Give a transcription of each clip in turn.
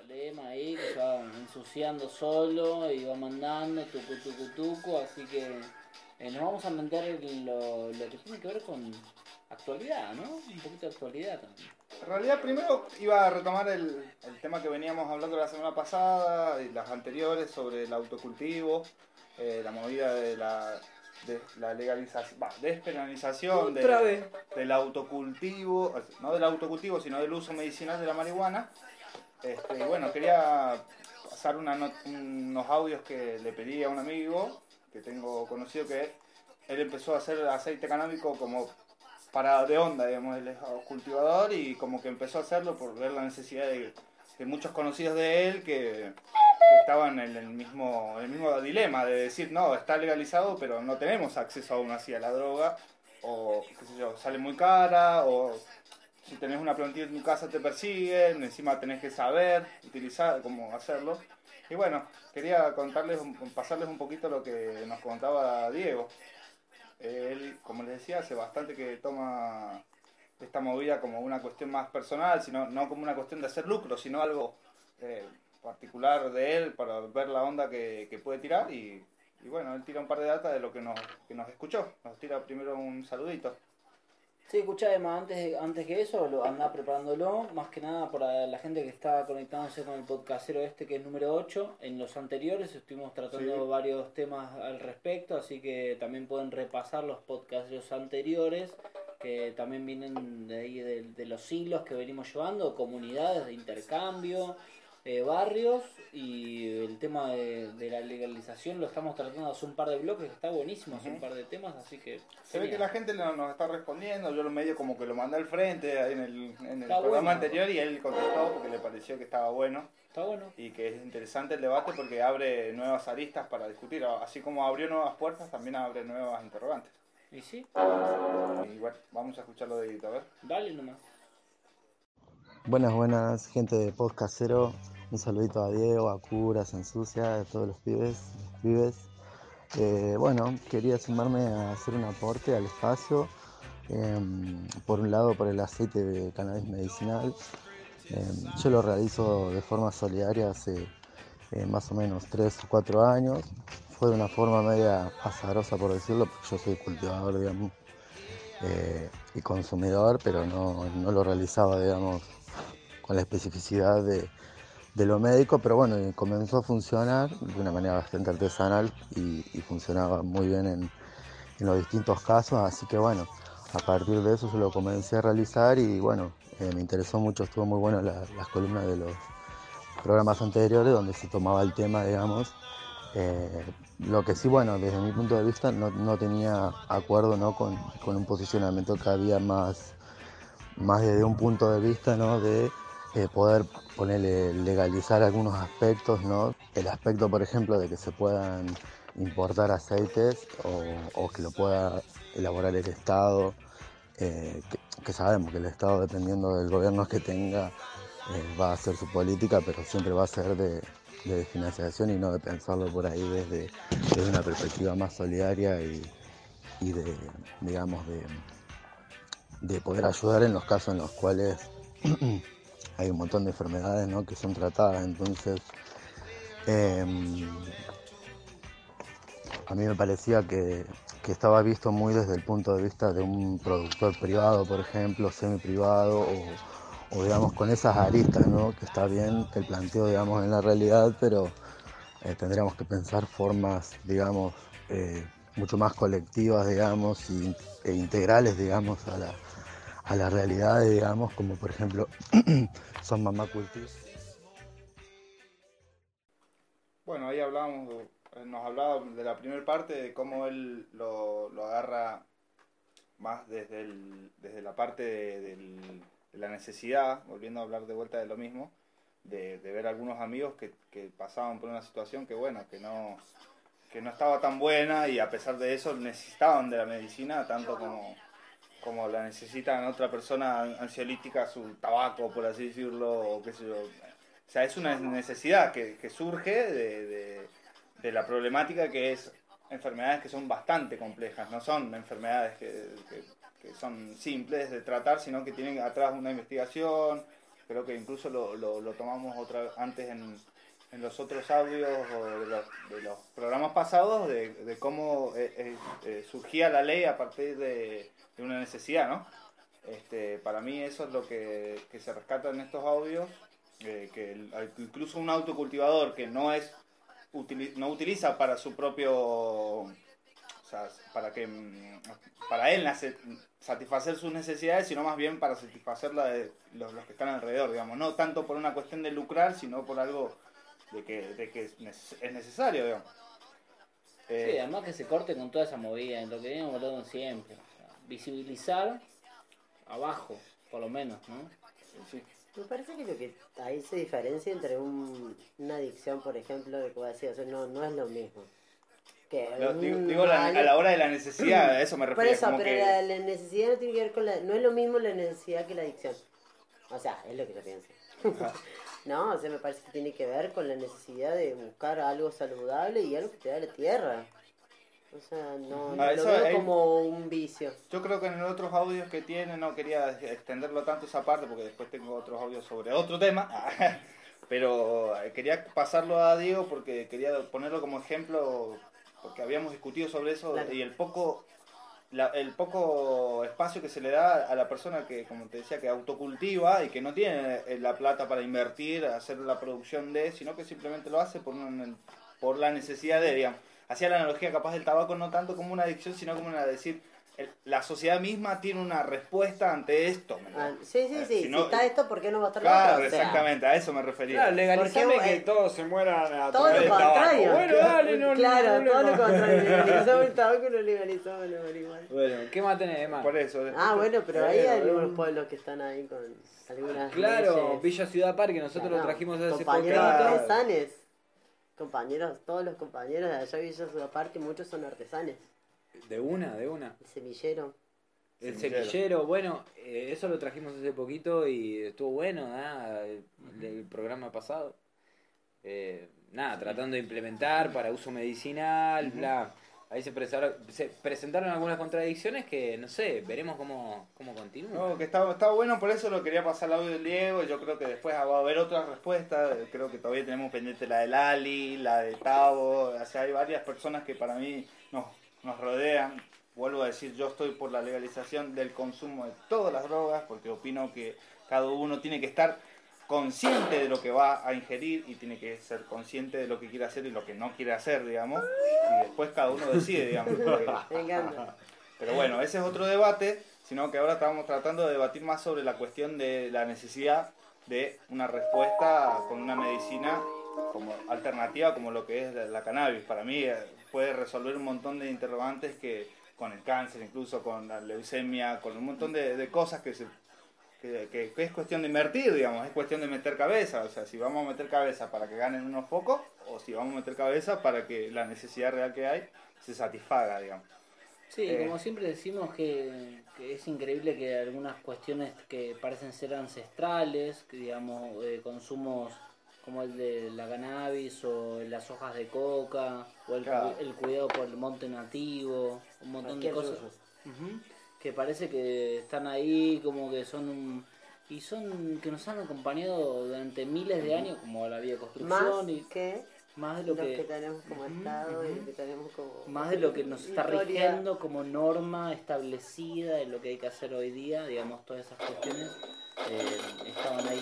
Salema ahí, que se va ensuciando solo y va mandando tucu tucu tucu, así que eh, nos vamos a meter en lo, lo que tiene que ver con actualidad, ¿no? Un poquito de actualidad también. En realidad, primero iba a retomar el, el tema que veníamos hablando la semana pasada y las anteriores sobre el autocultivo, eh, la movida de la, de la legalización, bah, despenalización de- del autocultivo, no del autocultivo, sino del uso medicinal de la marihuana. Este, y bueno, quería pasar unos audios que le pedí a un amigo que tengo conocido que él empezó a hacer aceite canábico como para de onda, digamos, él es cultivador y como que empezó a hacerlo por ver la necesidad de, de muchos conocidos de él que, que estaban en el mismo, en el mismo dilema de decir, no, está legalizado, pero no tenemos acceso aún así a la droga, o qué sé yo, sale muy cara, o si tenés una plantilla en tu casa te persiguen, encima tenés que saber utilizar, cómo hacerlo. Y bueno, quería contarles, pasarles un poquito lo que nos contaba Diego. Él, como les decía, hace bastante que toma esta movida como una cuestión más personal, sino no como una cuestión de hacer lucro, sino algo eh, particular de él para ver la onda que, que puede tirar. Y, y bueno, él tira un par de datas de lo que nos, que nos escuchó. Nos tira primero un saludito. Sí, escucha, Emma, antes, de- antes que eso, lo anda preparándolo, más que nada para la gente que está conectándose con el podcastero este que es número 8. En los anteriores estuvimos tratando Sí. varios temas al respecto, así que también pueden repasar los podcasteros anteriores, que también vienen de ahí de, de los siglos que venimos llevando, comunidades de intercambio, eh, barrios, y el tema de, de la legalización lo estamos tratando hace un par de bloques, que está buenísimo, hace un par de temas, así que... Se ve que la gente no- nos está respondiendo, yo lo medio como que lo mandé al frente ahí en el, en el Está programa bueno. anterior y él contestó porque le pareció que estaba bueno Está bueno. y que es interesante el debate porque abre nuevas aristas para discutir, así como abrió nuevas puertas, también abre nuevas interrogantes. ¿Y sí? Y bueno, vamos a escucharlo de Edito, a ver. Dale nomás. Buenas, buenas, gente de Podcast Cero. Un saludito a Diego, a Cura, a Ensucia, a todos los pibes. pibes. Eh, bueno, quería sumarme a hacer un aporte al espacio. em, por un lado, por el aceite de cannabis medicinal. Em, yo lo realizo de forma solidaria hace eh, más o menos 3 o 4 años. Fue de una forma media azarosa, por decirlo, porque yo soy cultivador, digamos, eh, y consumidor, pero no, no lo realizaba, digamos, con la especificidad de, de lo médico, pero bueno, comenzó a funcionar de una manera bastante artesanal y, funcionaba muy bien en, en los distintos casos, así que bueno, a partir de eso yo lo comencé a realizar y bueno, eh, me interesó mucho, estuvo muy bueno la- las columnas de los programas anteriores donde se tomaba el tema, digamos. Eh, lo que sí, bueno, desde mi punto de vista no, no tenía acuerdo ¿no? con, con un posicionamiento que había más, más desde un punto de vista ¿no? de eh, poder ponerle, legalizar algunos aspectos, ¿no? El aspecto, por ejemplo, de que se puedan importar aceites o, que lo pueda elaborar el Estado, eh, que, sabemos que el Estado, dependiendo del gobierno que tenga, eh, va a hacer su política, pero siempre va a ser de, financiación y no de pensarlo por ahí desde, desde una perspectiva más solidaria y, y de, digamos, de, de poder ayudar en los casos en los cuales hay un montón de enfermedades ¿no? que son tratadas. Entonces, em, a mí me parecía que, que estaba visto muy desde el punto de vista de un productor privado, por ejemplo, semi-privado, o, o, digamos con esas aristas, ¿no? que está bien el planteo digamos, en la realidad, pero eh, tendríamos que pensar formas, digamos, eh, mucho más colectivas, digamos, e integrales, digamos, a la, a la realidad, digamos, como por ejemplo son mamá cultivos. Bueno, ahí hablábamos, eh, nos hablaba de la primera parte de cómo él lo, agarra más desde, el, desde la parte de, la necesidad, volviendo a hablar de vuelta de lo mismo, de, de ver algunos amigos que, que pasaban por una situación que, bueno, que no, que no estaba tan buena y a pesar de eso necesitaban de la medicina tanto como, como la necesitan otra persona ansiolítica, su tabaco, por así decirlo, o qué sé yo. O sea, es una necesidad que, surge de, la problemática que es enfermedades que son bastante complejas, no son enfermedades que, son simples de tratar, sino que tienen atrás una investigación, creo que incluso lo, lo, lo tomamos otra antes en, los otros audios o de los, de los programas pasados de, de cómo eh, eh, eh, surgía la ley a partir de, de una necesidad, ¿no? Este, para mí eso es lo que, que se rescata en estos audios, eh, que el- incluso un autocultivador que no es no utiliza para su propio o sea, para que mm, para él nace- satisfacer sus necesidades, sino más bien para satisfacer la de los, los que están alrededor, digamos, no tanto por una cuestión de lucrar, sino por algo de que, de que es neces- es necesario, digamos. Sí, Eh, además que se corte con toda esa movida, en lo que venimos hablando siempre. Visibilizar abajo, por lo menos, ¿no? sí. Me parece que lo que ahí se diferencia entre un- una adicción, por ejemplo, de que vos decías, o sea, no, no es lo mismo. Que un digo, digo la- a la hora de la necesidad, a eso me Por refiero. eso, como pero que- la, la necesidad no tiene que ver con la... No es lo mismo la necesidad que la adicción. O sea, es lo que yo pienso. no, o sea, me parece que tiene que ver con la necesidad de buscar algo saludable y algo que te da la tierra. O sea, no, no Ah, lo veo como un vicio. Yo creo que en los otros audios que tiene, no quería extenderlo tanto esa parte porque después tengo otros audios sobre otro tema, pero eh, quería pasarlo a Diego porque quería ponerlo como ejemplo porque habíamos discutido sobre eso Claro. y el poco la- el poco espacio que se le da a la persona que, como te decía, que autocultiva y que no tiene eh, la plata para invertir, hacer la producción de, sino que simplemente lo hace por, una- por la necesidad de, digamos. Hacía la analogía capaz del tabaco no tanto como una adicción, sino como una decir, el- la sociedad misma tiene una respuesta ante esto. ¿me Ah, sí, sí, Eh, sí. si Si, no- está esto, ¿por qué no va a estar lo Claro, otro? O sea, exactamente, a eso me refería. Claro, legalizame Porque, que eh, todos se mueran a Todo través lo del tabaco. contrario. Bueno, dale, no, claro, no, todo no, lo contrario. Legalizamos el tabaco y no legalizamos la marihuana. Bueno, ¿qué más tenés más? Por eso. después- Ah, bueno, pero ahí hay algunos bueno. pueblos que están ahí con algunas Claro, leyes. Villa Ciudad Parque, nosotros Claro, lo trajimos hace compañeros poquito. Compañeros, todos los compañeros de allá de Villa Ciudad Parque, muchos son artesanes. De una, de una. El semillero. El Semillero. semillero, bueno, eh, eso lo trajimos hace poquito y estuvo bueno, el, el programa pasado. Eh, nada, tratando de implementar para uso medicinal, bla. Ahí se presentaron, se presentaron algunas contradicciones que, no sé, veremos cómo, cómo continúa. No, que está, está bueno, por eso lo quería pasar el audio del Diego. Yo creo que después va a haber otras respuestas. Creo que todavía tenemos pendiente la del Ali, la de Tavo. O sea, hay varias personas que para mí nos, nos rodean. Vuelvo a decir, yo estoy por la legalización del consumo de todas las drogas porque opino que cada uno tiene que estar consciente de lo que va a ingerir y tiene que ser consciente de lo que quiere hacer y lo que no quiere hacer, digamos. Y después cada uno decide, digamos. pero bueno, ese es otro debate, sino que ahora estamos tratando de debatir más sobre la cuestión de la necesidad de una respuesta con una medicina como alternativa como lo que es la, cannabis. Para mí eh, puede resolver un montón de interrogantes que con el cáncer, incluso con la leucemia, con un montón de, de cosas que se que, que- que es cuestión de invertir, digamos, es cuestión de meter cabeza, o sea, si vamos a meter cabeza para que ganen unos pocos o si vamos a meter cabeza para que la necesidad real que hay se satisfaga, digamos. Sí, Eh. como siempre decimos que, que es increíble que algunas cuestiones que parecen ser ancestrales, que digamos eh, consumos como el de la cannabis o las hojas de coca o el, cu- Claro. el cuidado por el monte nativo, un montón de cosas que parece que están ahí como que son un, y son que nos han acompañado durante miles de años como la Más bioconstrucción y que más de lo lo que, que tenemos como Estado y lo que tenemos como... más de lo que nos está historia. rigiendo como norma establecida de lo que hay que hacer hoy día, digamos, todas esas cuestiones eh, estaban ahí.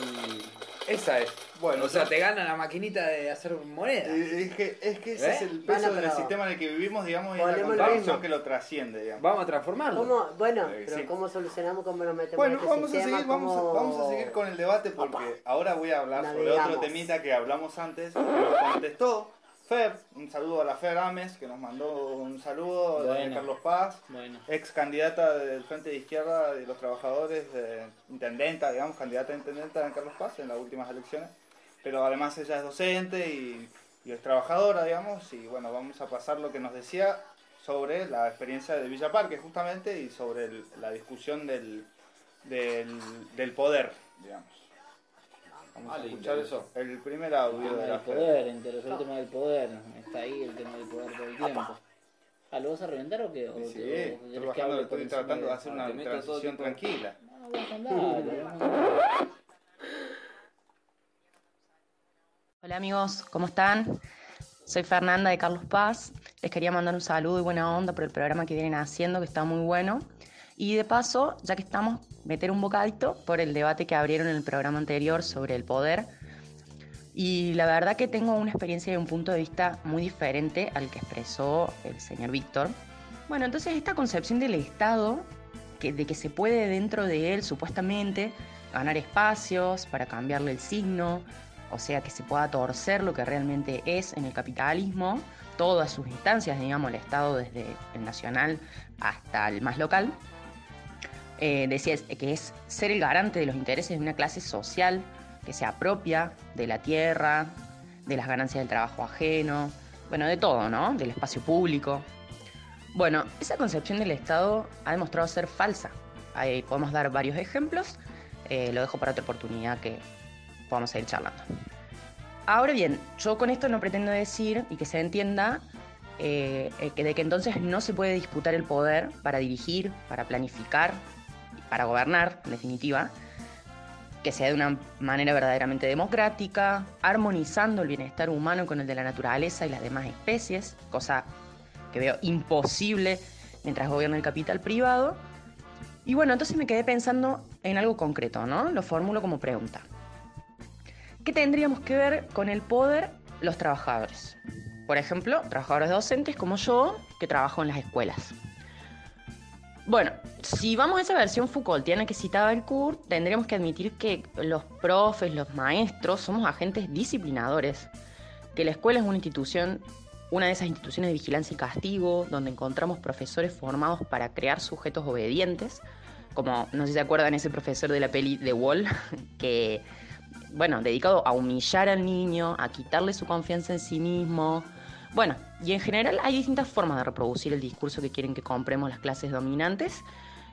Esa es. Bueno, o sea, te gana la maquinita de hacer moneda. Es que, es que ese ¿Eh? es el Bueno, peso del sistema en el que vivimos, digamos, y la a lo mismo. que lo trasciende, digamos. Vamos a transformarlo. ¿Cómo? Bueno, Eh, pero sí. ¿cómo solucionamos? ¿Cómo nos metemos Bueno, en este vamos a, sistema? seguir, vamos, a, ¿Cómo- vamos a seguir con el debate porque ahora voy a hablar sobre otro temita que hablamos antes, que nos contestó Fer, un saludo a la Fer Ames, que nos mandó un saludo, de Bueno. Carlos Paz, Bueno, ex candidata del Frente de Izquierda de los Trabajadores, eh, intendenta, digamos, candidata a intendenta en Carlos Paz en las últimas elecciones, pero además ella es docente y, y es trabajadora, digamos, y bueno, vamos a pasar lo que nos decía sobre la experiencia de Villa Parque justamente y sobre el- la discusión del, del, del poder, digamos. Vamos a Vale, escuchar eso. El primer el audio tema de la del poder, interesó el tema del poder, está ahí el tema del poder todo el tiempo. Ah, ¿lo vas a reventar o qué? ¿O Sí, te- o estoy, bajando, tratando de hacer Ah, una todo transición tranquila. No, a a andar. Hola amigos, ¿cómo están? Soy Fernanda de Carlos Paz. Les quería mandar un saludo y buena onda por el programa que vienen haciendo, que está muy bueno. Y de paso, ya que estamos, meter un bocadito por el debate que abrieron en el programa anterior sobre el poder. Y la verdad que tengo una experiencia y un punto de vista muy diferente al que expresó el señor Víctor. Bueno, entonces esta concepción del Estado, de que se puede dentro de él supuestamente ganar espacios para cambiarle el signo, o sea, que se pueda torcer lo que realmente es en el capitalismo, todas sus instancias, digamos, el Estado desde el nacional hasta el más local, eh, decía que es ser el garante de los intereses de una clase social que se apropia de la tierra, de las ganancias del trabajo ajeno, bueno, de todo, ¿no? Del espacio público. Bueno, esa concepción del Estado ha demostrado ser falsa. Ahí podemos dar varios ejemplos, eh, lo dejo para otra oportunidad que podamos seguir charlando. Ahora bien, yo con esto no pretendo decir y que se entienda eh, que de que entonces no se puede disputar el poder para dirigir, para planificar, para gobernar, en definitiva, que sea de una manera verdaderamente democrática, armonizando el bienestar humano con el de la naturaleza y las demás especies, cosa que veo imposible mientras gobierna el capital privado. Y bueno, entonces me quedé pensando en algo concreto, ¿no? Lo formulo como pregunta. ¿Qué tendríamos que ver con el poder los trabajadores? Por ejemplo, trabajadores docentes como yo, que trabajo en las escuelas. Bueno, si vamos a esa versión Foucaultiana que citaba el Kurt, tendríamos que admitir que los profes, los maestros, somos agentes disciplinadores, que la escuela es una institución, una de esas instituciones de vigilancia y castigo, donde encontramos profesores formados para crear sujetos obedientes, como no sé si se acuerdan ese profesor de la peli The Wall, que, bueno, dedicado a humillar al niño, a quitarle su confianza en sí mismo, bueno, y en general hay distintas formas de reproducir el discurso que quieren que compremos las clases dominantes,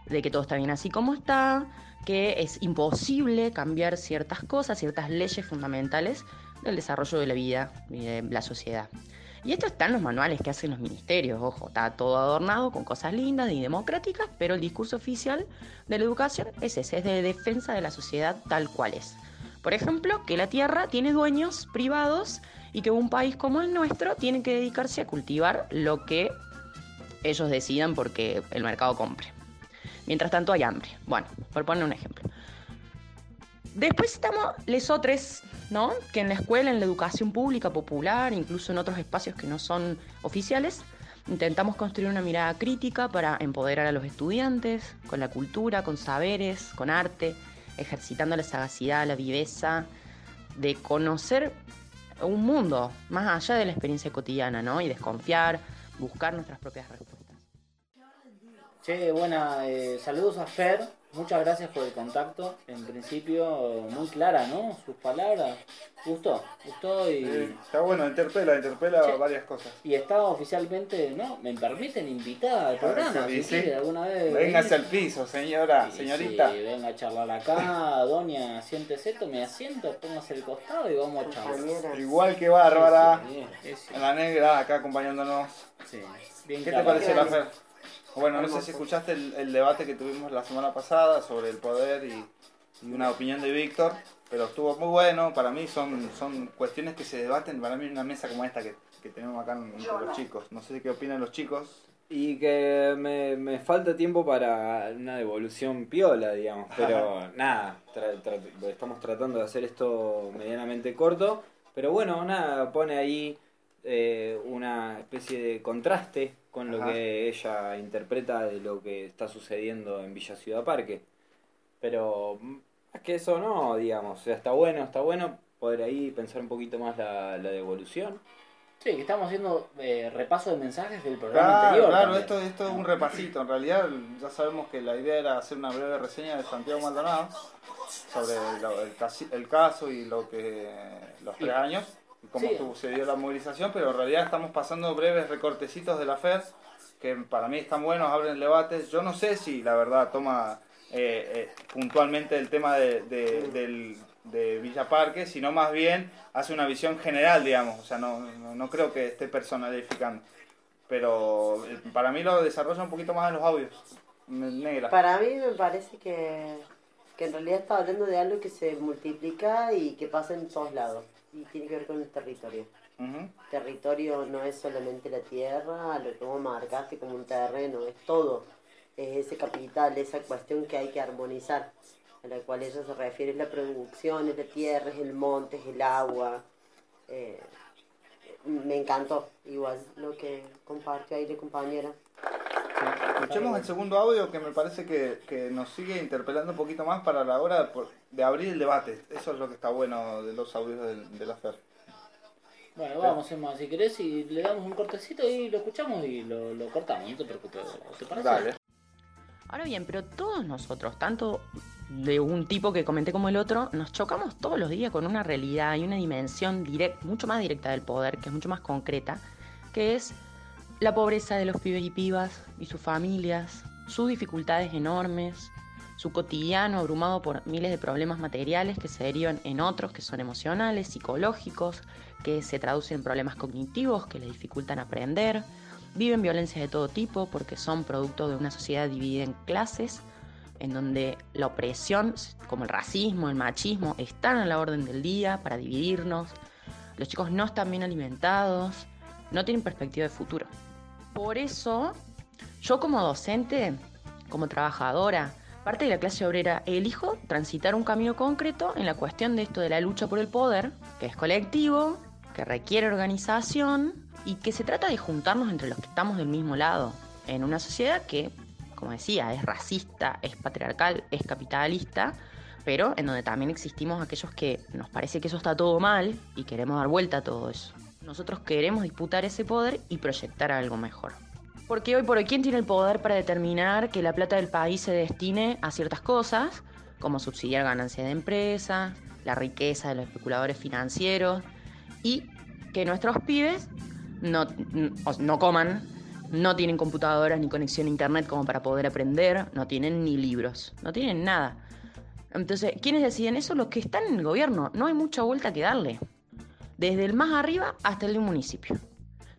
de que todo está bien así como está, que es imposible cambiar ciertas cosas, ciertas leyes fundamentales del desarrollo de la vida y de la sociedad. Y esto está en los manuales que hacen los ministerios, ojo, está todo adornado con cosas lindas y democráticas, pero el discurso oficial de la educación es ese, es de defensa de la sociedad tal cual es. Por ejemplo, que la tierra tiene dueños privados y que un país como el nuestro tiene que dedicarse a cultivar lo que ellos decidan porque el mercado compre. Mientras tanto hay hambre. Bueno, por poner un ejemplo. Después estamos lesotres, ¿no? Que en la escuela, en la educación pública popular, incluso en otros espacios que no son oficiales, intentamos construir una mirada crítica para empoderar a los estudiantes con la cultura, con saberes, con arte, ejercitando la sagacidad, la viveza, de conocer un mundo más allá de la experiencia cotidiana, ¿no? Y desconfiar, buscar nuestras propias respuestas. Che, buena, eh, saludos a Fer, muchas gracias por el contacto. En principio, muy clara, ¿no? Sus palabras. ¿Gustó? ¿Gustó? Y, Eh, está bueno, interpela, interpela Sí. varias cosas. y está oficialmente, ¿no? ¿Me permiten invitada al programa? sí, si sí. quiere alguna vez. Véngase al piso, señora, Sí, señorita. sí, venga a charlar acá, doña, siéntese, tome asiento, póngase el costado y vamos a charlar. Igual que Bárbara, Sí, sí, sí. en la negra, acá acompañándonos. Sí, bien ¿Qué te pareció la Gracias. Bueno, no sé si escuchaste el, el debate que tuvimos la semana pasada sobre el poder y, y una opinión de Víctor, pero estuvo muy bueno. Para mí son, son cuestiones que se debaten, para mí en una mesa como esta que, que tenemos acá entre los chicos. No sé qué opinan los chicos. Y que me, me falta tiempo para una devolución piola, digamos. Pero nada, tra- tra- estamos tratando de hacer esto medianamente corto. Pero bueno, nada, pone ahí eh, una especie de contraste con lo Ajá. que ella interpreta de lo que está sucediendo en Villa Ciudad Parque. Pero mm, es que eso no, digamos. O sea, está bueno, está bueno poder ahí pensar un poquito más la, la devolución. Sí, que estamos haciendo eh, repaso de mensajes del programa Claro, anterior. claro, también. esto, esto es un repasito. En realidad ya sabemos que la idea era hacer una breve reseña de Santiago Maldonado sobre el, el caso y lo que los tres años cómo Sí. dio la movilización, pero en realidad estamos pasando breves recortecitos de la FED que para mí están buenos, abren el debate. Yo no sé si la verdad toma eh, eh, puntualmente el tema de, de, del- de Villa Parque, sino más bien hace una visión general, digamos. O sea, no, no, no creo que esté personalificando. Pero eh, para mí lo desarrolla un poquito más en los audios. Negra. Para mí me parece que, que en realidad está hablando de algo que se multiplica y que pasa en todos lados. Y tiene que ver con el territorio. Ujú. Territorio no es solamente la tierra, lo que vos marcaste como un terreno, es todo. Es ese capital, esa cuestión que hay que armonizar, a la cual ella se refiere, es la producción, es la tierra, es el monte, es el agua. Eh, me encantó, igual, lo que compartió ahí la compañera. Escuchemos el segundo audio que me parece que, que nos sigue interpelando un poquito más para la hora de, de abrir el debate. Eso es lo que está bueno de los audios del- de, la FER. Bueno, vamos, Emma, si querés, y le damos un cortecito y lo escuchamos y lo, lo cortamos, no te preocupes. ¿Te parece? Dale. Ahora bien, pero todos nosotros, tanto de un tipo que comenté como el otro, nos chocamos todos los días con una realidad y una dimensión direct, mucho más directa del poder, que es mucho más concreta, que es la pobreza de los pibes y pibas y sus familias, sus dificultades enormes, su cotidiano abrumado por miles de problemas materiales que se derivan en otros que son emocionales, psicológicos, que se traducen en problemas cognitivos que les dificultan aprender, viven violencias de todo tipo porque son producto de una sociedad dividida en clases, en donde la opresión, como el racismo, el machismo, están a la orden del día para dividirnos. Los chicos no están bien alimentados, no tienen perspectiva de futuro. Por eso, yo como docente, como trabajadora, parte de la clase obrera, elijo transitar un camino concreto en la cuestión de esto de la lucha por el poder, que es colectivo, que requiere organización y que se trata de juntarnos entre los que estamos del mismo lado, en una sociedad que, como decía, es racista, es patriarcal, es capitalista, pero en donde también existimos aquellos que nos parece que eso está todo mal y queremos dar vuelta a todo eso. Nosotros queremos disputar ese poder y proyectar algo mejor. Porque hoy por hoy, ¿quién tiene el poder para determinar que la plata del país se destine a ciertas cosas, como subsidiar ganancias de empresas, la riqueza de los especuladores financieros y que nuestros pibes no, no coman, no tienen computadoras ni conexión a internet como para poder aprender, no tienen ni libros, no tienen nada. Entonces, ¿quiénes deciden eso? Los que están en el gobierno. No hay mucha vuelta que darle. Desde el más arriba hasta el de un municipio.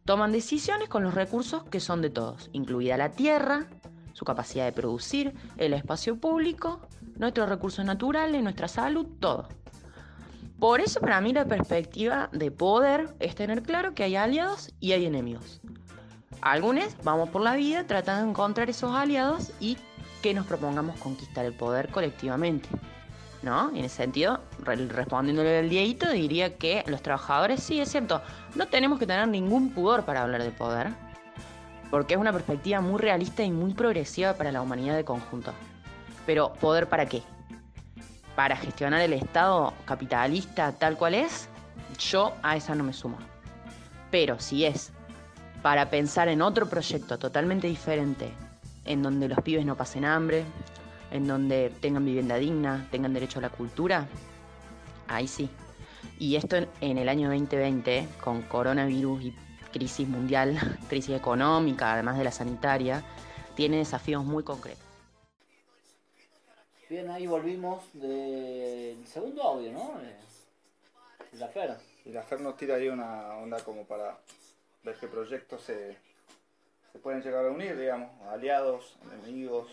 Toman decisiones con los recursos que son de todos, incluida la tierra, su capacidad de producir, el espacio público, nuestros recursos naturales, nuestra salud, todo. Por eso para mí la perspectiva de poder es tener claro que hay aliados y hay enemigos. Algunos vamos por la vida tratando de encontrar esos aliados y que nos propongamos conquistar el poder colectivamente. ¿No? En ese sentido, re- respondiéndole al Dieguito, diría que los trabajadores, sí, es cierto, no tenemos que tener ningún pudor para hablar de poder, porque es una perspectiva muy realista y muy progresiva para la humanidad de conjunto. Pero, ¿poder para qué? ¿Para gestionar el Estado capitalista tal cual es? Yo a esa no me sumo. Pero si es para pensar en otro proyecto totalmente diferente, en donde los pibes no pasen hambre, en donde tengan vivienda digna, tengan derecho a la cultura, ahí sí. Y esto en, en el año 2020, con coronavirus y crisis mundial, crisis económica, además de la sanitaria, tiene desafíos muy concretos. Bien, ahí volvimos del segundo audio, ¿no? De la Fer. Y la FER nos tira ahí una onda como para ver qué proyectos se, se pueden llegar a unir, digamos, aliados, enemigos.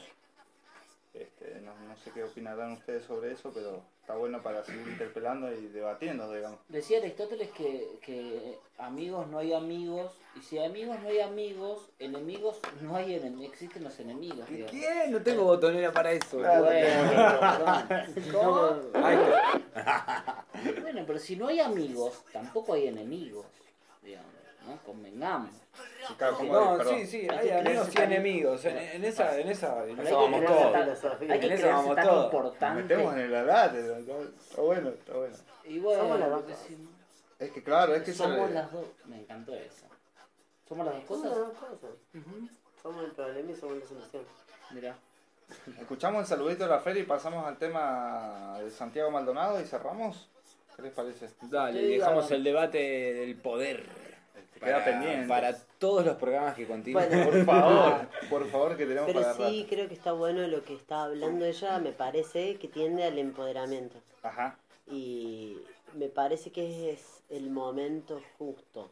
Este, no, no sé qué opinarán ustedes sobre eso, pero está bueno para seguir interpelando y debatiendo, digamos. Decía Aristóteles que, que amigos no hay amigos, y si hay amigos no hay amigos, enemigos no hay enemigos, existen los enemigos. digamos. ¿Quién? No tengo botonera para eso. Claro. Bueno, pero si no hay amigos, tampoco hay enemigos, ¿no? Convengamos. Y claro, ¿cómo No, sí, sí, Hay hay que amigos y creerse tan- enemigos. En, en esa, en esa, en esa vamos todos. Hay que En eso creerse vamos todos. Nos importante. metemos en el alate, está, está bueno, está bueno. Y bueno, Somos las dos Es que claro, es que somos las dos. Me encantó eso. ¿Somos las dos Somos cosas? las dos cosas. Somos el problema y somos la solución. Mira. Escuchamos el saludito de la feria y pasamos al tema de Santiago Maldonado y cerramos. ¿Qué les parece? Dale, dejamos el debate del poder. Para, pendiente. para todos los programas que continúan. Bueno. Por favor, por favor, que tenemos Pero para sí creo que está bueno lo que está hablando ella, me parece que tiende al empoderamiento. Ajá. Y me parece que es el momento justo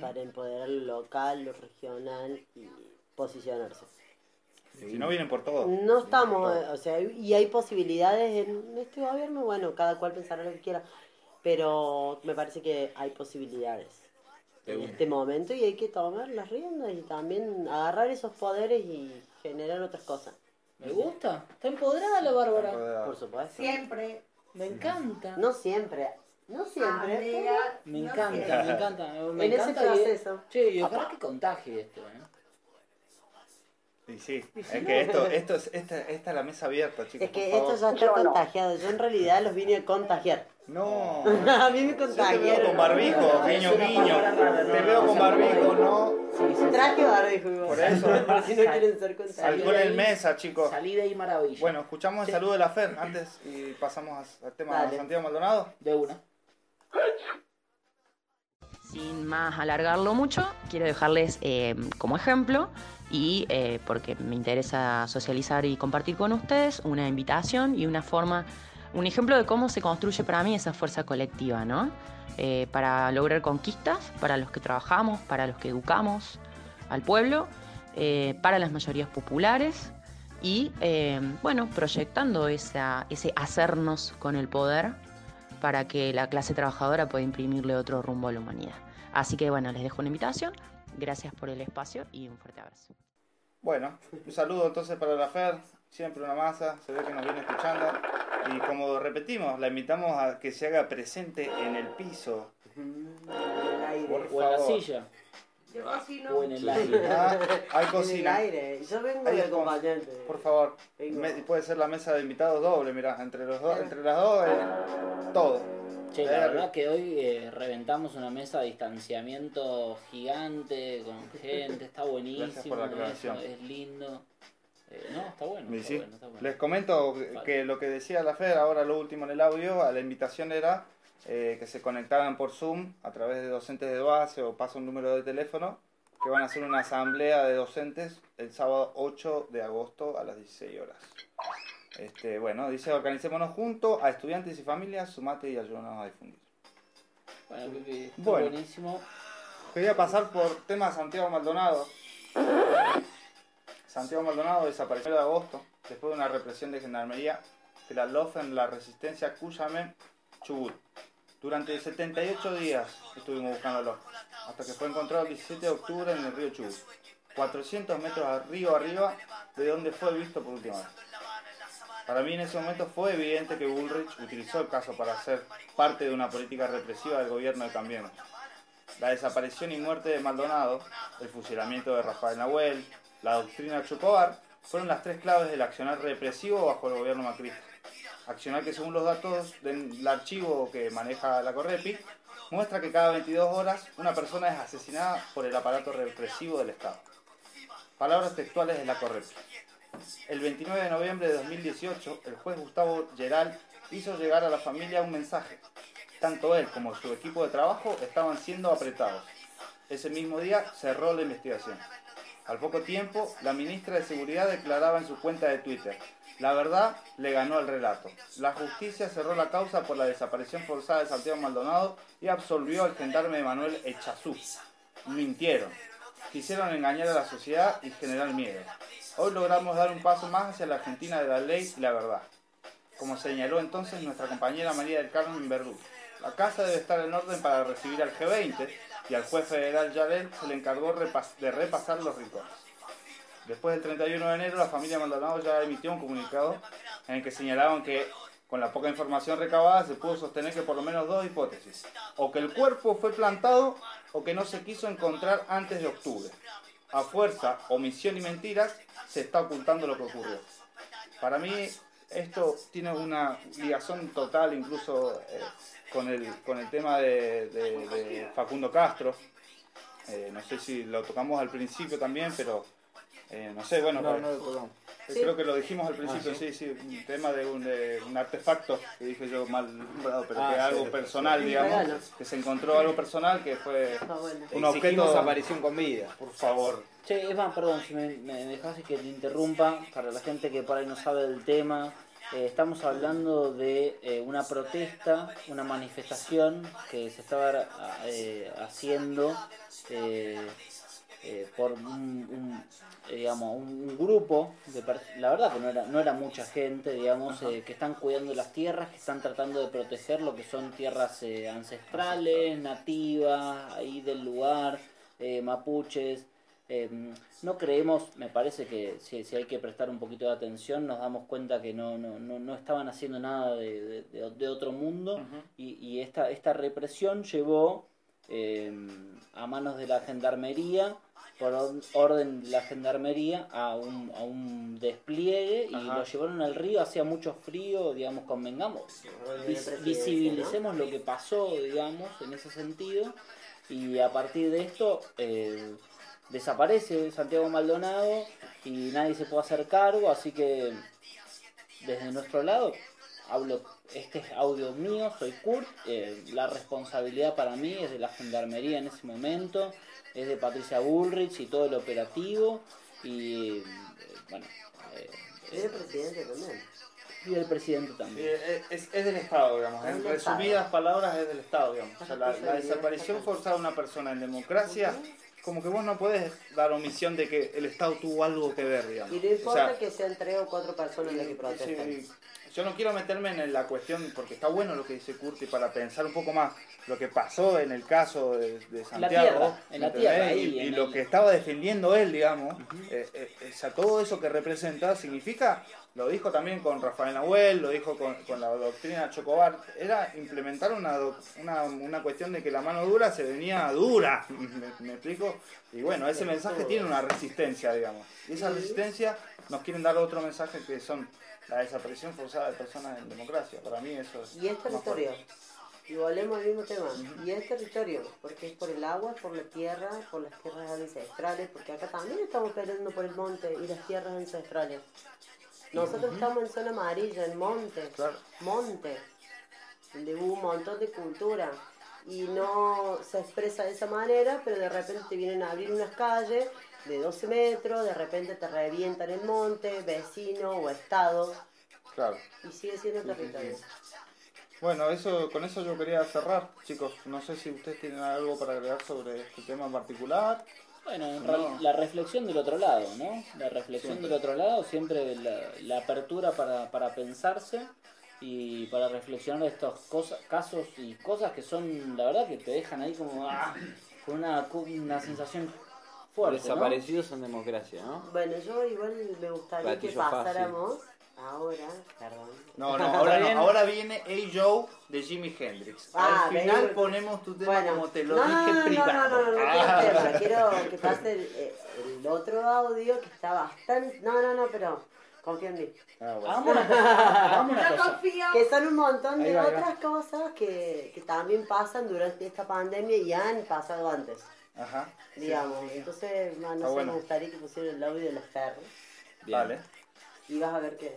para empoderar lo local, lo regional y posicionarse. Si no vienen por todo. No estamos, eh, o sea, y hay posibilidades en este gobierno, bueno, cada cual pensará lo que quiera, pero me parece que hay posibilidades De en una. este momento y hay que tomar las riendas y también agarrar esos poderes y generar otras cosas. Me gusta. Está empoderada la Bárbara. Por supuesto. Siempre. Me encanta. No siempre, no siempre. Amiga, Me no encanta, siempre. me encanta. Me En ese encanta y- proceso. Che, y ojalá que contagie esto, ¿eh? Y sí, es que esto, esto es, esta, esta es la mesa abierta, chicos. Es que esto ya está contagiado. Yo en realidad los vine a contagiar. No. a mí me Yo te veo contagiaron. con barbijo, guiño, guiño. Te veo con barbijo, no. Sí, sí, Traje barbijo. Por eso. Por si no quieren ser contagiados. Alcohol en mesa, chicos. Salida y maravilla. Bueno, escuchamos el saludo de la Fer antes y pasamos al tema de. Santiago Maldonado. De una. Sin más alargarlo mucho, quiero dejarles eh, como ejemplo y eh, porque me interesa socializar y compartir con ustedes una invitación y una forma, un ejemplo de cómo se construye para mí esa fuerza colectiva, ¿no? Eh, para lograr conquistas, para los que trabajamos, para los que educamos al pueblo, eh, para las mayorías populares y, eh, bueno, proyectando esa, ese hacernos con el poder para que la clase trabajadora pueda imprimirle otro rumbo a la humanidad. Así que bueno, les dejo una invitación. Gracias por el espacio y un fuerte abrazo. Bueno, un saludo entonces para la Fer, siempre una masa, se ve que nos viene escuchando. Y como repetimos, la invitamos a que se haga presente en el piso. En el aire. Por O en la silla. Yo cocino. O en el aire. Ah, hay En el cocina. aire. Yo vengo de acompañante. Por favor. Me- puede ser la mesa de invitados doble, mirá, entre los dos, entre las dos, eh, todo. Che, Eh, la verdad que hoy eh, reventamos una mesa de distanciamiento gigante con gente, está buenísimo, Gracias por la aclaración. eso, es lindo. Eh, no, está bueno, está sí, bueno, está bueno. Les comento Vale. que lo que decía la Fer, ahora lo último en el audio, la invitación era eh, que se conectaran por Zoom a través de docentes de base o pasa un número de teléfono, que van a hacer una asamblea de docentes el sábado 8 de agosto a las 16 horas. Este, bueno, dice, organicémonos juntos a estudiantes y familias, sumate y ayúdanos a difundir. Bueno, Pipi, está Bueno. buenísimo. Quería pasar por tema Santiago Maldonado. Santiago Maldonado desapareció de agosto después de una represión de gendarmería que la LOF en la resistencia Cuyamén, Chubut. Durante 78 días estuvimos buscándolo, hasta que fue encontrado el 17 de octubre en el río Chubut, 400 metros río arriba de donde fue visto por última vez. Para mí en ese momento fue evidente que Bullrich utilizó el caso para ser parte de una política represiva del gobierno de Cambiemos. La desaparición y muerte de Maldonado, el fusilamiento de Rafael Nahuel, la doctrina Chocobar, fueron las tres claves del accionar represivo bajo el gobierno macrista. Accionar que según los datos del archivo que maneja la Correpi, muestra que cada 22 horas una persona es asesinada por el aparato represivo del Estado. Palabras textuales de la Correpi. El 29 de noviembre de 2018, el juez Gustavo Geral hizo llegar a la familia un mensaje. Tanto él como su equipo de trabajo estaban siendo apretados. Ese mismo día cerró la investigación. Al poco tiempo, la ministra de Seguridad declaraba en su cuenta de Twitter, la verdad le ganó el relato. La justicia cerró la causa por la desaparición forzada de Santiago Maldonado y absolvió al gendarme Manuel Echazú. Mintieron. Quisieron engañar a la sociedad y generar miedo. Hoy logramos dar un paso más hacia la Argentina de la ley y la verdad. Como señaló entonces nuestra compañera María del Carmen Verdú, la casa debe estar en orden para recibir al G20 y al juez federal Yarel se le encargó de repasar los rincones. Después del 31 de enero, la familia Maldonado ya emitió un comunicado en el que señalaban que con la poca información recabada se pudo sostener que por lo menos dos hipótesis, o que el cuerpo fue plantado o que no se quiso encontrar antes de octubre. A fuerza, omisión y mentiras, se está ocultando lo que ocurrió. Para mí esto tiene una ligación total incluso eh, con, el, con el tema de, de- de Facundo Castro. Eh, no sé si lo tocamos al principio también, pero eh, no sé, bueno, No, no lo tocamos. eh, creo que lo dijimos al principio, Ah, sí, sí, un tema de un, de un artefacto que dije yo mal nombrado, pero Ah, que sí, algo sí, personal, sí. digamos, Regalo. que se encontró algo personal que fue bueno. un objeto, aparición con vida. por favor. Che, Eva, perdón si me, me dejas que te interrumpa, para la gente que por ahí no sabe del tema, eh, estamos hablando de eh, una protesta, una manifestación que se estaba eh, haciendo eh, por un, un, digamos, un grupo, de la verdad que no era, no era mucha gente, digamos, eh, que están cuidando las tierras, que están tratando de proteger lo que son tierras ancestrales, nativas, ahí del lugar, mapuches. No creemos, me parece que si, si, hay que prestar un poquito de atención, nos damos cuenta que no, no, no, no estaban haciendo nada de, de, otro mundo. Y, y esta, esta represión llevó a manos de la gendarmería por orden de la gendarmería a un, a un despliegue y lo llevaron al río, hacía mucho frío, digamos, convengamos, visibilicemos lo que pasó, digamos, en ese sentido, y a partir de esto eh, desaparece Santiago Maldonado y nadie se puede hacer cargo, así que desde nuestro lado hablo, este es audio mío, soy Kurt, eh, la responsabilidad para mí es de la gendarmería en ese momento, es de Patricia Bullrich y todo el operativo y eh, bueno... Eh, es el presidente también. Y el presidente también. es, es, del Estado, digamos. En resumidas palabras, es del Estado, digamos. O sea, la, desaparición forzada de una persona en democracia, como que vos no puedes dar omisión de que el Estado tuvo algo que ver, digamos. Y no importa que sean tres o cuatro personas las que protestan yo no quiero meterme en la cuestión, porque está bueno lo que dice Curti, para pensar un poco más lo que pasó en el caso de, Santiago. en la tierra, y, lo que estaba defendiendo él, digamos. Eh, eh, eh, todo eso que representa significa, lo dijo también con Rafael Nahuel, lo dijo con, la doctrina Chocobar, era implementar una, una, una, cuestión de que la mano dura se venía dura. ¿Me, explico? Y bueno, ese mensaje tiene una resistencia, digamos. Y esa resistencia nos quieren dar otro mensaje que son la desaparición forzada de personas en democracia. Para mí eso es. Y es territorio. Y volvemos al mismo tema. Y es territorio, porque es por el agua, por la tierra, por las tierras ancestrales, porque acá también estamos peleando por el monte y las tierras ancestrales. Nosotros estamos en zona amarilla, en monte, monte, donde hubo un montón de cultura y no se expresa de esa manera, pero de repente te vienen a abrir unas calles de 12 metros, de repente te revientan el monte, vecino o estado. Claro. Y sigue siendo territorio. Bueno, eso, con eso yo quería cerrar, chicos. No sé si ustedes tienen algo para agregar sobre este tema en particular. Bueno, la reflexión del otro lado, ¿no? La reflexión del otro lado, siempre la, apertura para, para, pensarse y para reflexionar estos cosas, casos y cosas que son, la verdad, que te dejan ahí como ah, con una, una sensación Desaparecidos en democracia, ¿no? Bueno, yo igual me gustaría que pasáramos ahora, perdón. No, no, ahora, ahora viene A. Joe de Jimi Hendrix. Ah, Al final ponemos tu tema como te lo dije no, privado. No, no, no, no, ah. quiero que pase el, el, otro audio que está bastante. No, no, no, pero confía en mí. Ah, bueno. Que son un montón de otras cosas que, que también pasan durante esta pandemia y han pasado antes. Ajá. Digamos, entonces, no, sé, me gustaría que pusieran el audio de los perros. Vale. Y vas a ver que...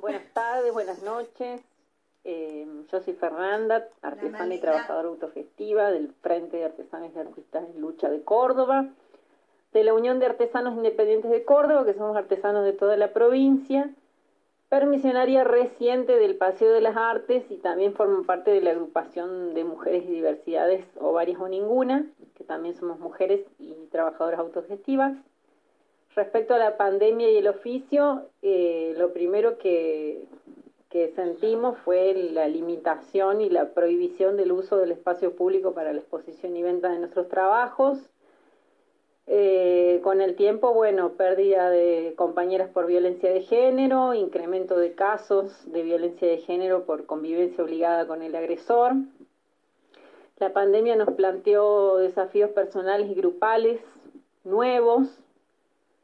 Buenas tardes, buenas noches. Eh, yo soy Fernanda, artesana y trabajadora autogestiva del Frente de Artesanos y Artistas en Lucha de Córdoba, de la Unión de Artesanos Independientes de Córdoba, que somos artesanos de toda la provincia, permisionaria reciente del Paseo de las Artes y también formo parte de la agrupación de mujeres y diversidades o varias o ninguna, que también somos mujeres y trabajadoras autogestivas. Respecto a la pandemia y el oficio, eh, lo primero que, sentimos fue la limitación y la prohibición del uso del espacio público para la exposición y venta de nuestros trabajos eh, con el tiempo, bueno, pérdida de compañeras por violencia de género, incremento de casos de violencia de género por convivencia obligada con el agresor. La pandemia nos planteó desafíos personales y grupales nuevos,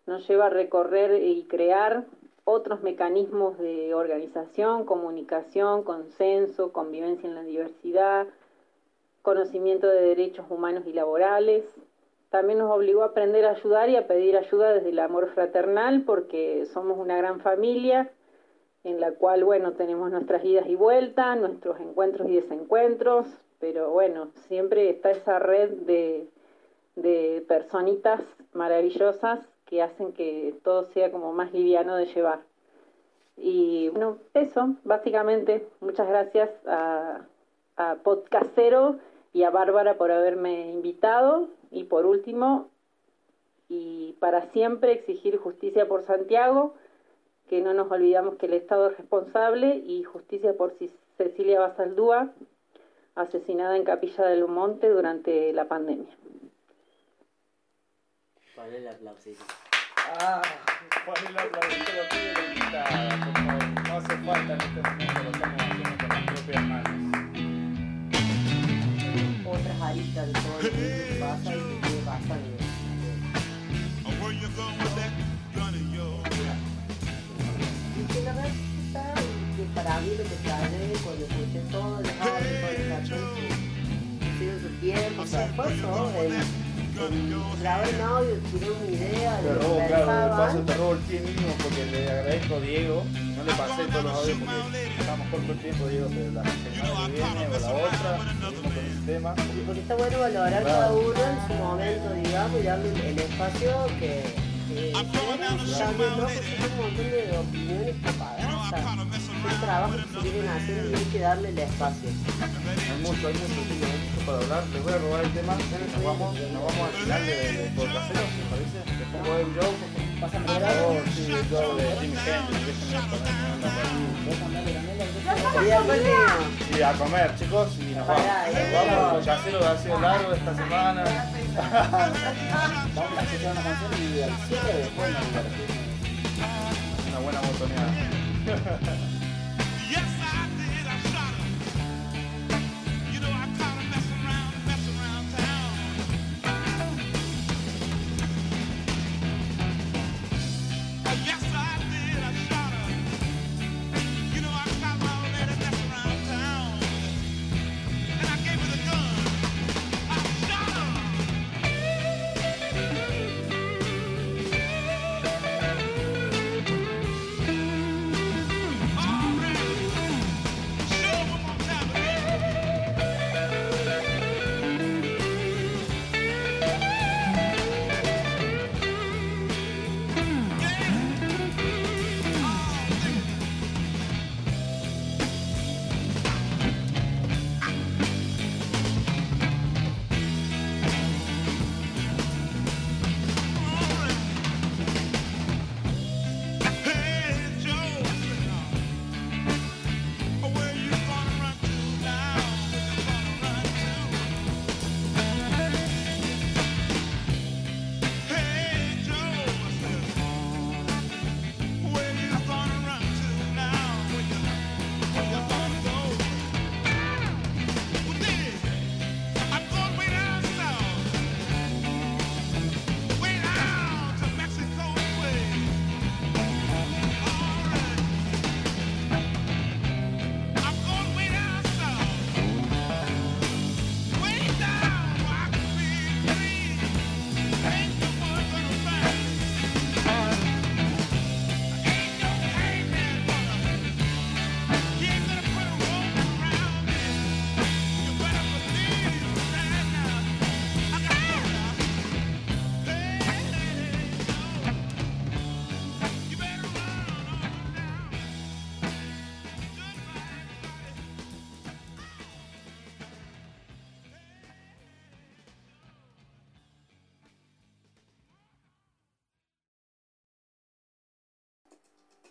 nos lleva a recorrer y crear otros mecanismos de organización, comunicación, consenso, convivencia en la diversidad, conocimiento de derechos humanos y laborales, también nos obligó a aprender a ayudar y a pedir ayuda desde el amor fraternal porque somos una gran familia en la cual, bueno, tenemos nuestras idas y vueltas, nuestros encuentros y desencuentros, pero bueno, siempre está esa red de, de personitas maravillosas que hacen que todo sea como más liviano de llevar. Y bueno, eso, básicamente, muchas gracias a, a Podcastero y a Bárbara por haberme invitado y por último, y para siempre exigir justicia por Santiago, que no nos olvidamos que el Estado es responsable, y justicia por Cecilia Basaldúa, asesinada en Capilla del Monte durante la pandemia. Ponle el aplausito. Ah, ponle el aplausito a la pibe la invitada, por favor. No hace falta en este momento, lo estamos haciendo con las propias manos. Otras aristas de todo lo que pasa y que pasando. Y que la verdad está que para mí lo que trae cuando escuché todas las canciones que hicieron su tiempo, sea, esfuerzo en grabar un audio, una idea, Te de robo, claro, de paso te robo el pie mínimo porque le agradezco a Diego. No le pasé todos los audios porque estamos corto el tiempo, Diego, pero la semana que viene o la otra, con ese tema. Y porque está bueno valorar cada uno en su momento, digamos, y darle el espacio que, que merece también, ¿no? Porque hay un montón de opiniones son trabajos que se vienen haciendo y hay que darle el espacio. Hay mucho, hay mucho, hay mucho para hablar. Les voy a robar el tema. Nos vamos, nos vamos al final de, de podcastero, ¿me parece? Les pongo el Pásame por el favor, audio. sí, Joe de Jimmy Hendrix, por yo Y a comer, chicos, y nos vamos. Eh, vamos, el casero ha sido largo esta semana. Vamos a escuchar una canción y al cierre después nos divertimos. Una buena oportunidad.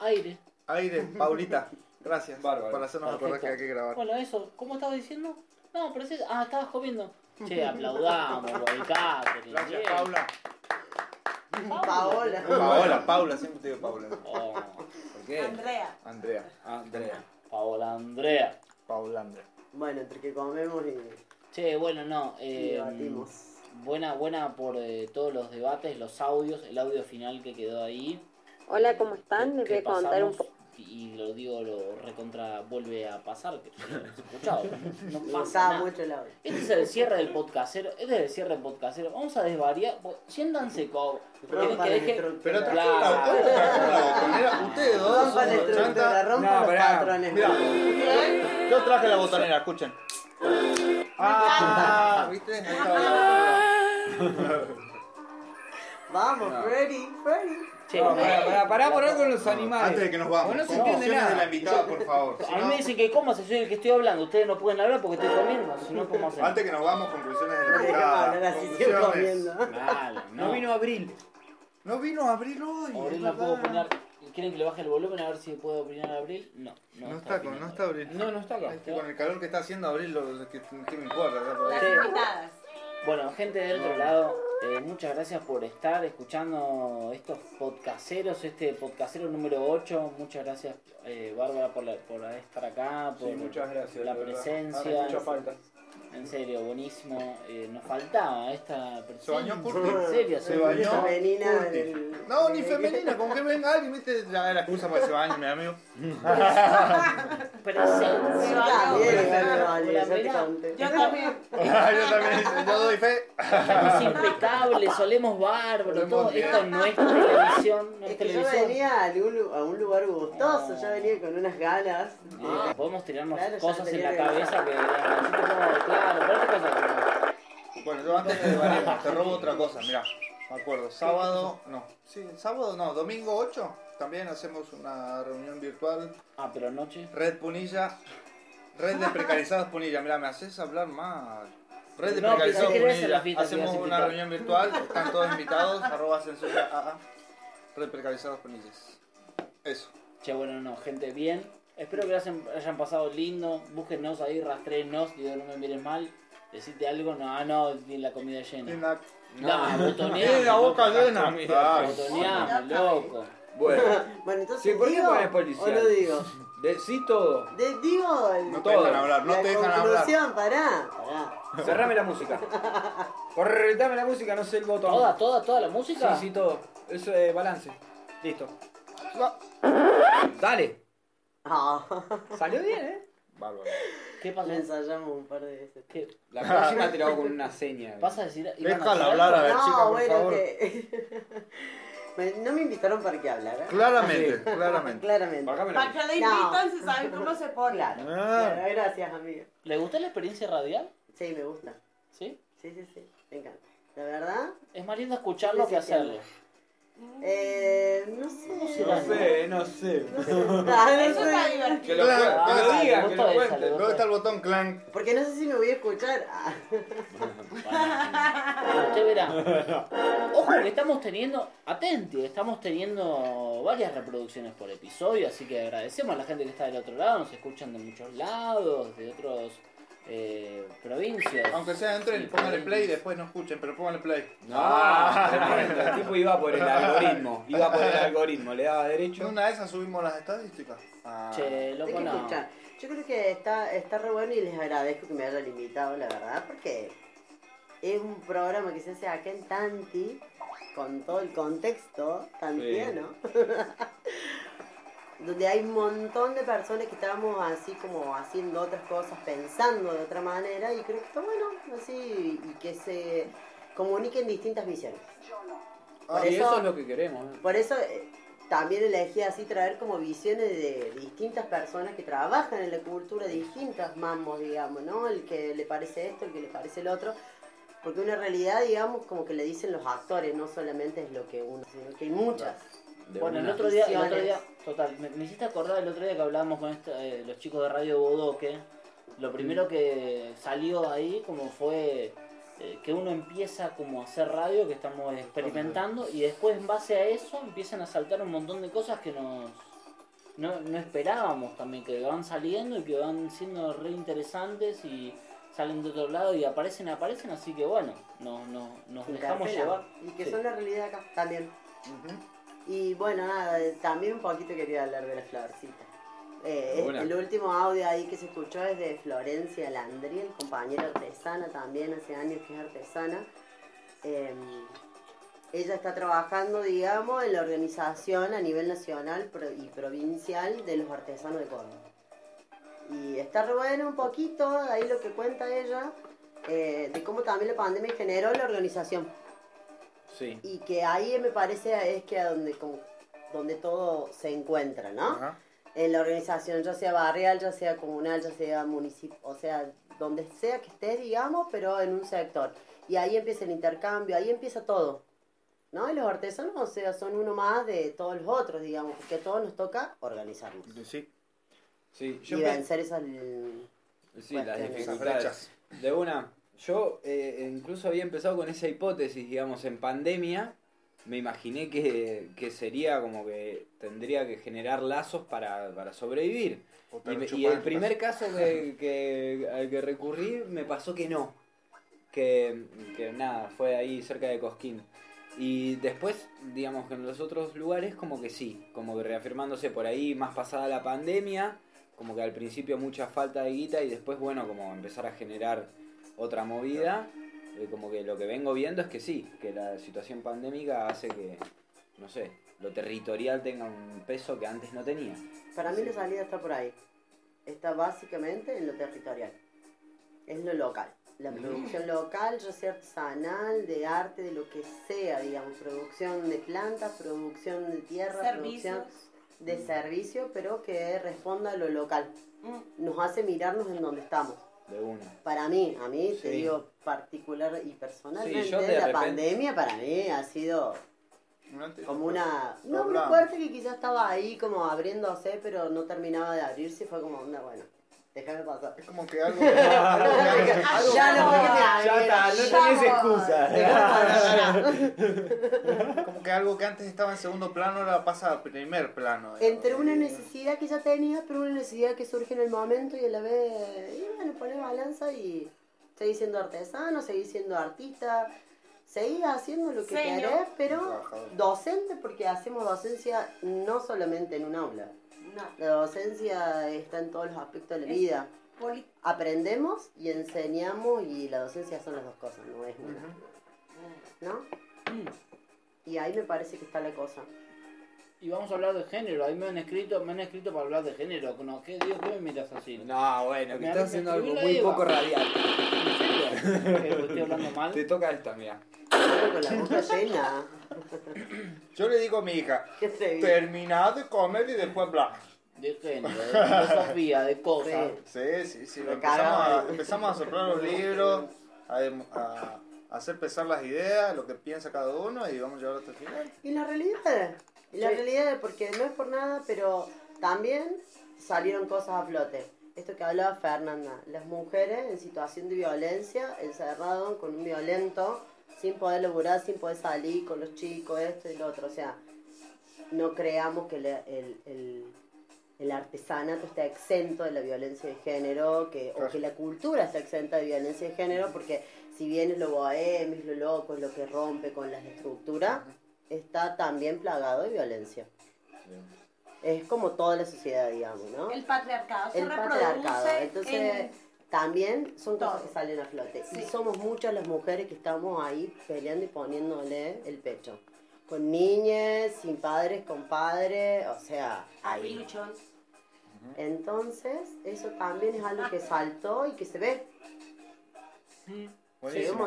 Aire. Aire, Paulita, gracias Bárbaro. por hacernos acordar que hay que grabar. Bueno, eso, ¿cómo estabas diciendo? No, pero sí. Ah, estabas comiendo. Che, aplaudamos por. Gracias, bien. Paula. Paola. Paola, Paula, siempre te digo Paula. Oh, ¿Por qué? Andrea. Andrea, Andrea. Paola Andrea. Paula Andrea. Bueno, entre que comemos y, Che, bueno, no. Eh, debatimos. buena, buena por eh, todos los debates, los audios, el audio final que quedó ahí. Hola, ¿cómo están? Les voy a contar un poco. Y lo digo, lo recontra vuelve a pasar, que escuchado. No pasa mucho. Este es el cierre del podcastero. Este es el cierre del podcastero. Vamos a desvariar. pues, Siéntanse como. Rompan que la deje-. Pero botonera. Ustedes dos Rompan la los pará. patrones. Mira, yo traje la botonera, escuchen. Ah, ¿viste? La botonera. Vamos, No. Freddy, Freddy. Che, No, pará, pará, pará por ahí con los animales. Antes de que nos vamos, Vos no se entiende de la nada. invitada, por favor. Si A mí no- me dicen que coma, si soy el que estoy hablando. Ustedes no pueden hablar porque estoy comiendo. Si no, ¿cómo hacen? Antes que nos vamos, conclusiones de la No invitada. Conclusiones. comiendo. Claro, No vino Abril. No vino Abril hoy. Abril no puedo opinar. ¿Quieren que le baje el volumen a ver si puedo opinar Abril? No, no, No está, con, no está Abril. No, no está acá. Es que con el calor que está haciendo Abril, lo, que, ¿qué me importa? Sí. Invitadas. Bueno, gente del otro lado, eh, muchas gracias por estar escuchando estos podcasteros, este podcastero número 8. Muchas gracias, eh, Bárbara, por, la- por estar acá, por Sí, muchas gracias. la presencia. Hace mucha falta. En serio, buenísimo. Eh, nos faltaba esta Se bañó presencia. Curti. En serio, Se se bañó. femenina Curti. del- No, ni femenina, con que venga alguien, viste, ya era excusa para que se bañe, mi amigo. Presencia. Yo primera- conté. Yo también. yo también, yo doy fe. Somos impecables, solemos bárbaro, todo esto no es televisión, no Es es que yo televisión. venía a un, lu- a un lugar gustoso, ya venía con unas ganas. de- Ah, podemos tirarnos Claro, cosas en la que cabeza que yo claro, pero otra cosa. Bueno, yo antes de variemos, te robo otra cosa, mira. Me acuerdo, sábado, no, sí, sábado no, domingo 8, también hacemos una reunión virtual. Ah, pero anoche. Red Punilla, Red de Precarizados Punilla, mira, me haces hablar mal. Red de No, Precarizados Punilla, hacemos una reunión virtual, están todos invitados, arroba censura AA, Red Precarizados Punillas. Eso. Che, bueno, no, gente, bien. Espero que lo hayan, hayan pasado lindo. Búsquennos ahí, rastréennos, digo, no me mires mal. Decite algo, no, ah, no, ni la comida llena. No, botoneame. Tiene la boca llena. Botoneame, loco. Bueno, Bueno, entonces Sí, ¿por qué pones o policial? no digo. De, sí todo. De- digo el- No te dejan hablar, no la te dejan hablar. conclusión, pará, pará. Cerrame la música. Corretame la música, no sé el botón. ¿Toda, toda, toda la Sí, música? sí, todo. Eso es balance. Listo. Dale. Ah, Salió bien, ¿eh? Bárbaro. ¿Qué pasó? lo ensayamos un par de veces. ¿Qué La próxima te la hago con una seña. vas a decir? ¿Iban a Déjala hablar a ver, no, chica, por bueno, favor. que... Me- no me invitaron para que hablara. Claramente, claramente. Claramente. Bájame la Para que música. la No. invitan, se sabe cómo se pone. Claro, Ah. claro, gracias, amiga. ¿Le gustó la experiencia radial? Sí, me gusta. ¿Sí? Sí, sí, sí, me encanta. La verdad, Es más lindo escucharlo que hacerlo. Eh, no sé. No No sé, no sé. Ah, no Eso está sé. Que divertido. lo, Claro, que lo que le ¿Dónde está el botón clank? Porque no sé si me voy a escuchar. Ah, usted verá. Ojo que estamos teniendo, atenti, estamos teniendo varias reproducciones por episodio, así que agradecemos a la gente que está del otro lado, nos escuchan de muchos lados, de otros eh, provincias. Aunque sea entren, pónganle play y después no escuchen, pero pónganle play. No, tremendo. El tipo iba por el algoritmo. Iba por el algoritmo. Le daba derecho. Una de esas subimos las estadísticas. Ah. Che, hay loco, que no. escuchar. Yo creo que está, está re bueno y les agradezco que me hayan invitado, la verdad, porque es un programa que se hace acá en Tanti, con todo el contexto tantiano, donde hay un montón de personas que estamos así como haciendo otras cosas, pensando de otra manera, y creo que está bueno, así, y que se comuniquen distintas visiones. Ah, Por y eso- eso es lo que queremos. ¿eh? Por eso eh, también elegí así traer como visiones de distintas personas que trabajan en la cultura, distintos mambos, digamos, ¿no? El que le parece esto, el que le parece el otro. Porque una realidad, digamos, como que le dicen los actores, no solamente es lo que uno, sino que hay muchas. De Bueno, el otro día, el otro día, total, me, me hiciste acordar el otro día que hablábamos con esta- eh, los chicos de Radio Bodoque. Lo primero que salió ahí como fue eh, que uno empieza como a hacer radio, que estamos experimentando, y después en base a eso empiezan a saltar un montón de cosas que nos no, no esperábamos también, que van saliendo y que van siendo re interesantes y salen de otro lado y aparecen, aparecen, así que bueno, nos, nos, nos dejamos llevar. Y que Sí. son la realidad acá también. Y bueno, nada, eh, también un poquito quería hablar de la florcita. Eh, el último audio ahí que se escuchó es de Florencia Landriel, compañera artesana también, hace años que es artesana. Eh, ella está trabajando, digamos, en la organización a nivel nacional y provincial de los artesanos de Córdoba. Y está re bueno un poquito, ahí lo que cuenta ella, eh, de cómo también la pandemia generó la organización Sí. y que ahí me parece es que a donde como donde todo se encuentra, ¿no? Ajá. En la organización, ya sea barrial, ya sea comunal, ya sea municipio, o sea, donde sea que estés, digamos, pero en un sector. Y ahí empieza el intercambio, ahí empieza todo. ¿No? Y los artesanos, o sea, son uno más de todos los otros, digamos, porque a todos nos toca organizarnos. Sí. Sí, yo y vencer esas... Sí, las dificultades. brechas. De una, yo eh, incluso había empezado con esa hipótesis, digamos, en pandemia, me imaginé que, que sería como que tendría que generar lazos para, para sobrevivir. Y, me- y chupan el primer caso que, que- al que recurrí me pasó que no. Que, que nada, fue ahí cerca de Cosquín. Y después, digamos que en los otros lugares como que sí, como que reafirmándose por ahí más pasada la pandemia, como que al principio mucha falta de guita y después, bueno, como empezar a generar otra movida, eh, como que lo que vengo viendo es que sí, que la situación pandémica hace que, no sé, lo territorial tenga un peso que antes no tenía. Para mí la salida está por ahí. Está básicamente en lo territorial. Es lo local. La producción local, ya sea artesanal, de arte, de lo que sea, digamos. Producción de plantas, producción de tierra, Servicios. producción de servicio, pero que responda a lo local. Mm. Nos hace mirarnos en donde estamos. De una. Para mí, a mí, te digo particular y personalmente, Sí, la repente- pandemia para mí ha sido como un una, no, una puerta que quizás estaba ahí como abriéndose, pero no terminaba de abrirse y fue como, onda, bueno, déjame pasar. Es como que algo. Ya no, me Ya está, no Ya excusa. como que algo que antes estaba en segundo plano ahora pasa a primer plano. digamos. Entre una Y- necesidad que ya tenías, pero una necesidad que surge en el momento y a la vez, bueno, pones balanza y seguís siendo artesano, seguís siendo artista, seguís haciendo lo que querés, pero docente porque hacemos docencia no solamente en un aula. No. La docencia está en todos los aspectos de la Es- vida. Poli- Aprendemos y enseñamos y la docencia son las dos cosas, no es una. ¿No? Y ahí me parece que está la cosa. Y vamos a hablar de género. Ahí me han escrito, me han escrito para hablar de género. ¿No? ¿Qué, Dios, ¿qué me miras así? No, bueno, que Me estás haciendo algo muy Eva. poco radial. ¿En serio? ¿Que ¿Estoy hablando mal? Te toca esta, mira. Con la boca llena. Yo le digo a mi hija, terminad de comer y después bla. De género, de filosofía, de cosas. Sí. Sí, sí, Empezamos a, empezamos a soplar los libros, a, a hacer pesar las ideas, lo que piensa cada uno y vamos a llevar hasta el final. Y la realidad, la Sí. realidad, porque no es por nada, pero también salieron cosas a flote. Esto que hablaba Fernanda, las mujeres en situación de violencia, encerradas con un violento, sin poder laburar, sin poder salir con los chicos, esto y lo otro. O sea, no creamos que le- el, el, el artesanato está exento de la violencia de género, que, o que la cultura está exenta de violencia de género, porque si bien es lo bohemio, es lo loco, es lo que rompe con las estructuras, está también plagado de violencia. Es como toda la sociedad, digamos, ¿no? El patriarcado se El reproduce patriarcado. Entonces, en- también son cosas todo. que salen a flote. Y somos muchas las mujeres que estamos ahí peleando y poniéndole el pecho. Con niñas, sin padres, con padres, o sea, ahí. Entonces, eso también es algo que saltó y que se ve. Se ve un Buenísimo.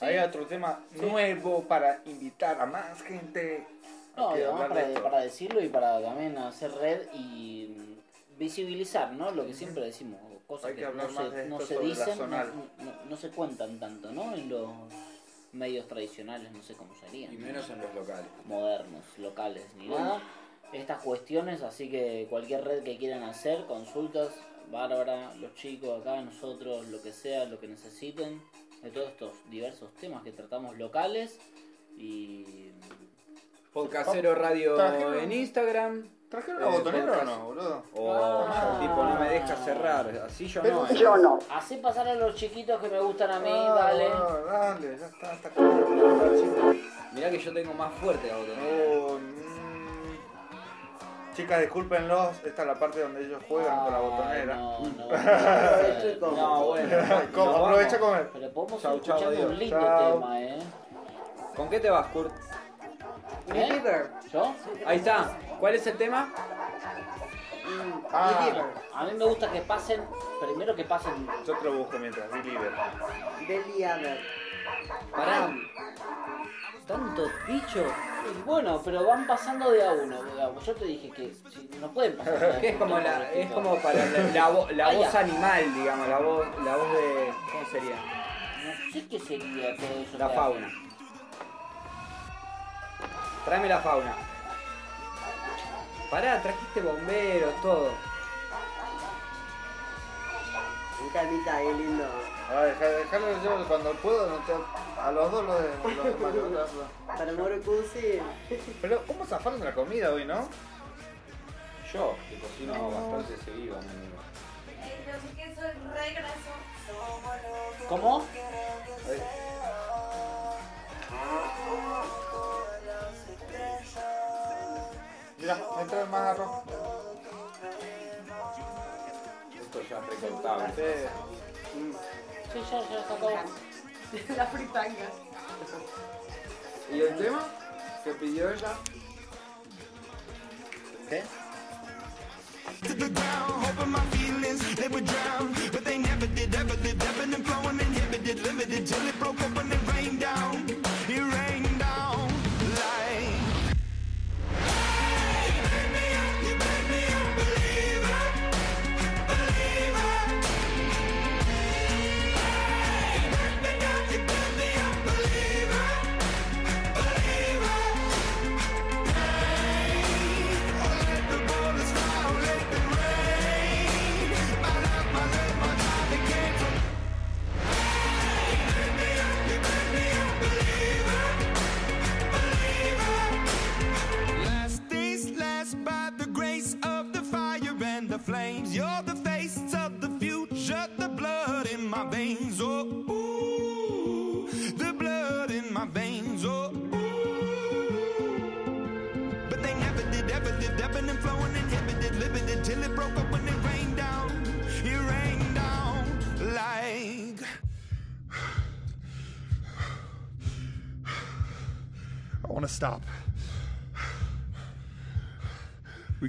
Hay otro tema nuevo para invitar a más gente. No, además para, de esto. para decirlo y para también hacer red y visibilizar, ¿no? Lo que siempre decimos, cosas Hay que, no, se, no se dicen, no, zonal. no- no se cuentan tanto, ¿no? En los medios tradicionales, no sé cómo serían. Y menos en los locales. modernos, locales, ni nada. Estas cuestiones, así que cualquier red que quieran hacer, consultas, Bárbara, los chicos acá, nosotros, lo que sea, lo que necesiten, de todos estos diversos temas que tratamos locales y Podcastero Radio Trajeron- en Instagram. ¿Trajeron la Eh, botonera o no, boludo? O Ah. tipo no me deja cerrar. Así yo Pero no. eh. Yo no. Así pasar a los chiquitos que me gustan a mí, Ah, dale. dale, ya está, está. Mirá que yo tengo más fuerte la botonera. Oh. Chicas, discúlpenlos, esta es la parte donde ellos juegan con la botonera. No, no, como- no, bueno. Como, aprovecha comer. Pero podemos Chau, ir chau, un lindo Chau. tema, ¿eh? ¿Con qué te vas, Kurt? ¿Eh? ¿Yo? Ahí está. ¿Cuál es el tema? Ah. A mí me gusta que pasen, primero que pasen yo te lo busco mientras, Believer. Belly Aver. Pará. Tantos bichos. Bueno, pero van pasando de a uno. Yo te dije que no pueden pasar. es como la, para la, voz animal, digamos, la voz, de. ¿Cómo sería? No sé qué sería todo eso. La fauna. Tráeme la fauna. Pará, trajiste bomberos, todo. Un calmita ahí lindo. A dejarlo yo cuando puedo, no te... a los dos los demás. Para el moro. Pero, ¿cómo zafaron la comida hoy, no? Yo, que cocino bastante seguido, amigo. Sí que soy regreso. ¿Cómo? Mira, me trae más arroz. Esto ya es precontable. Mm. Sí, ya, ya, se acabó. La fritanga. ¿Y el tema que pidió ella? ¿Qué?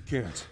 can't.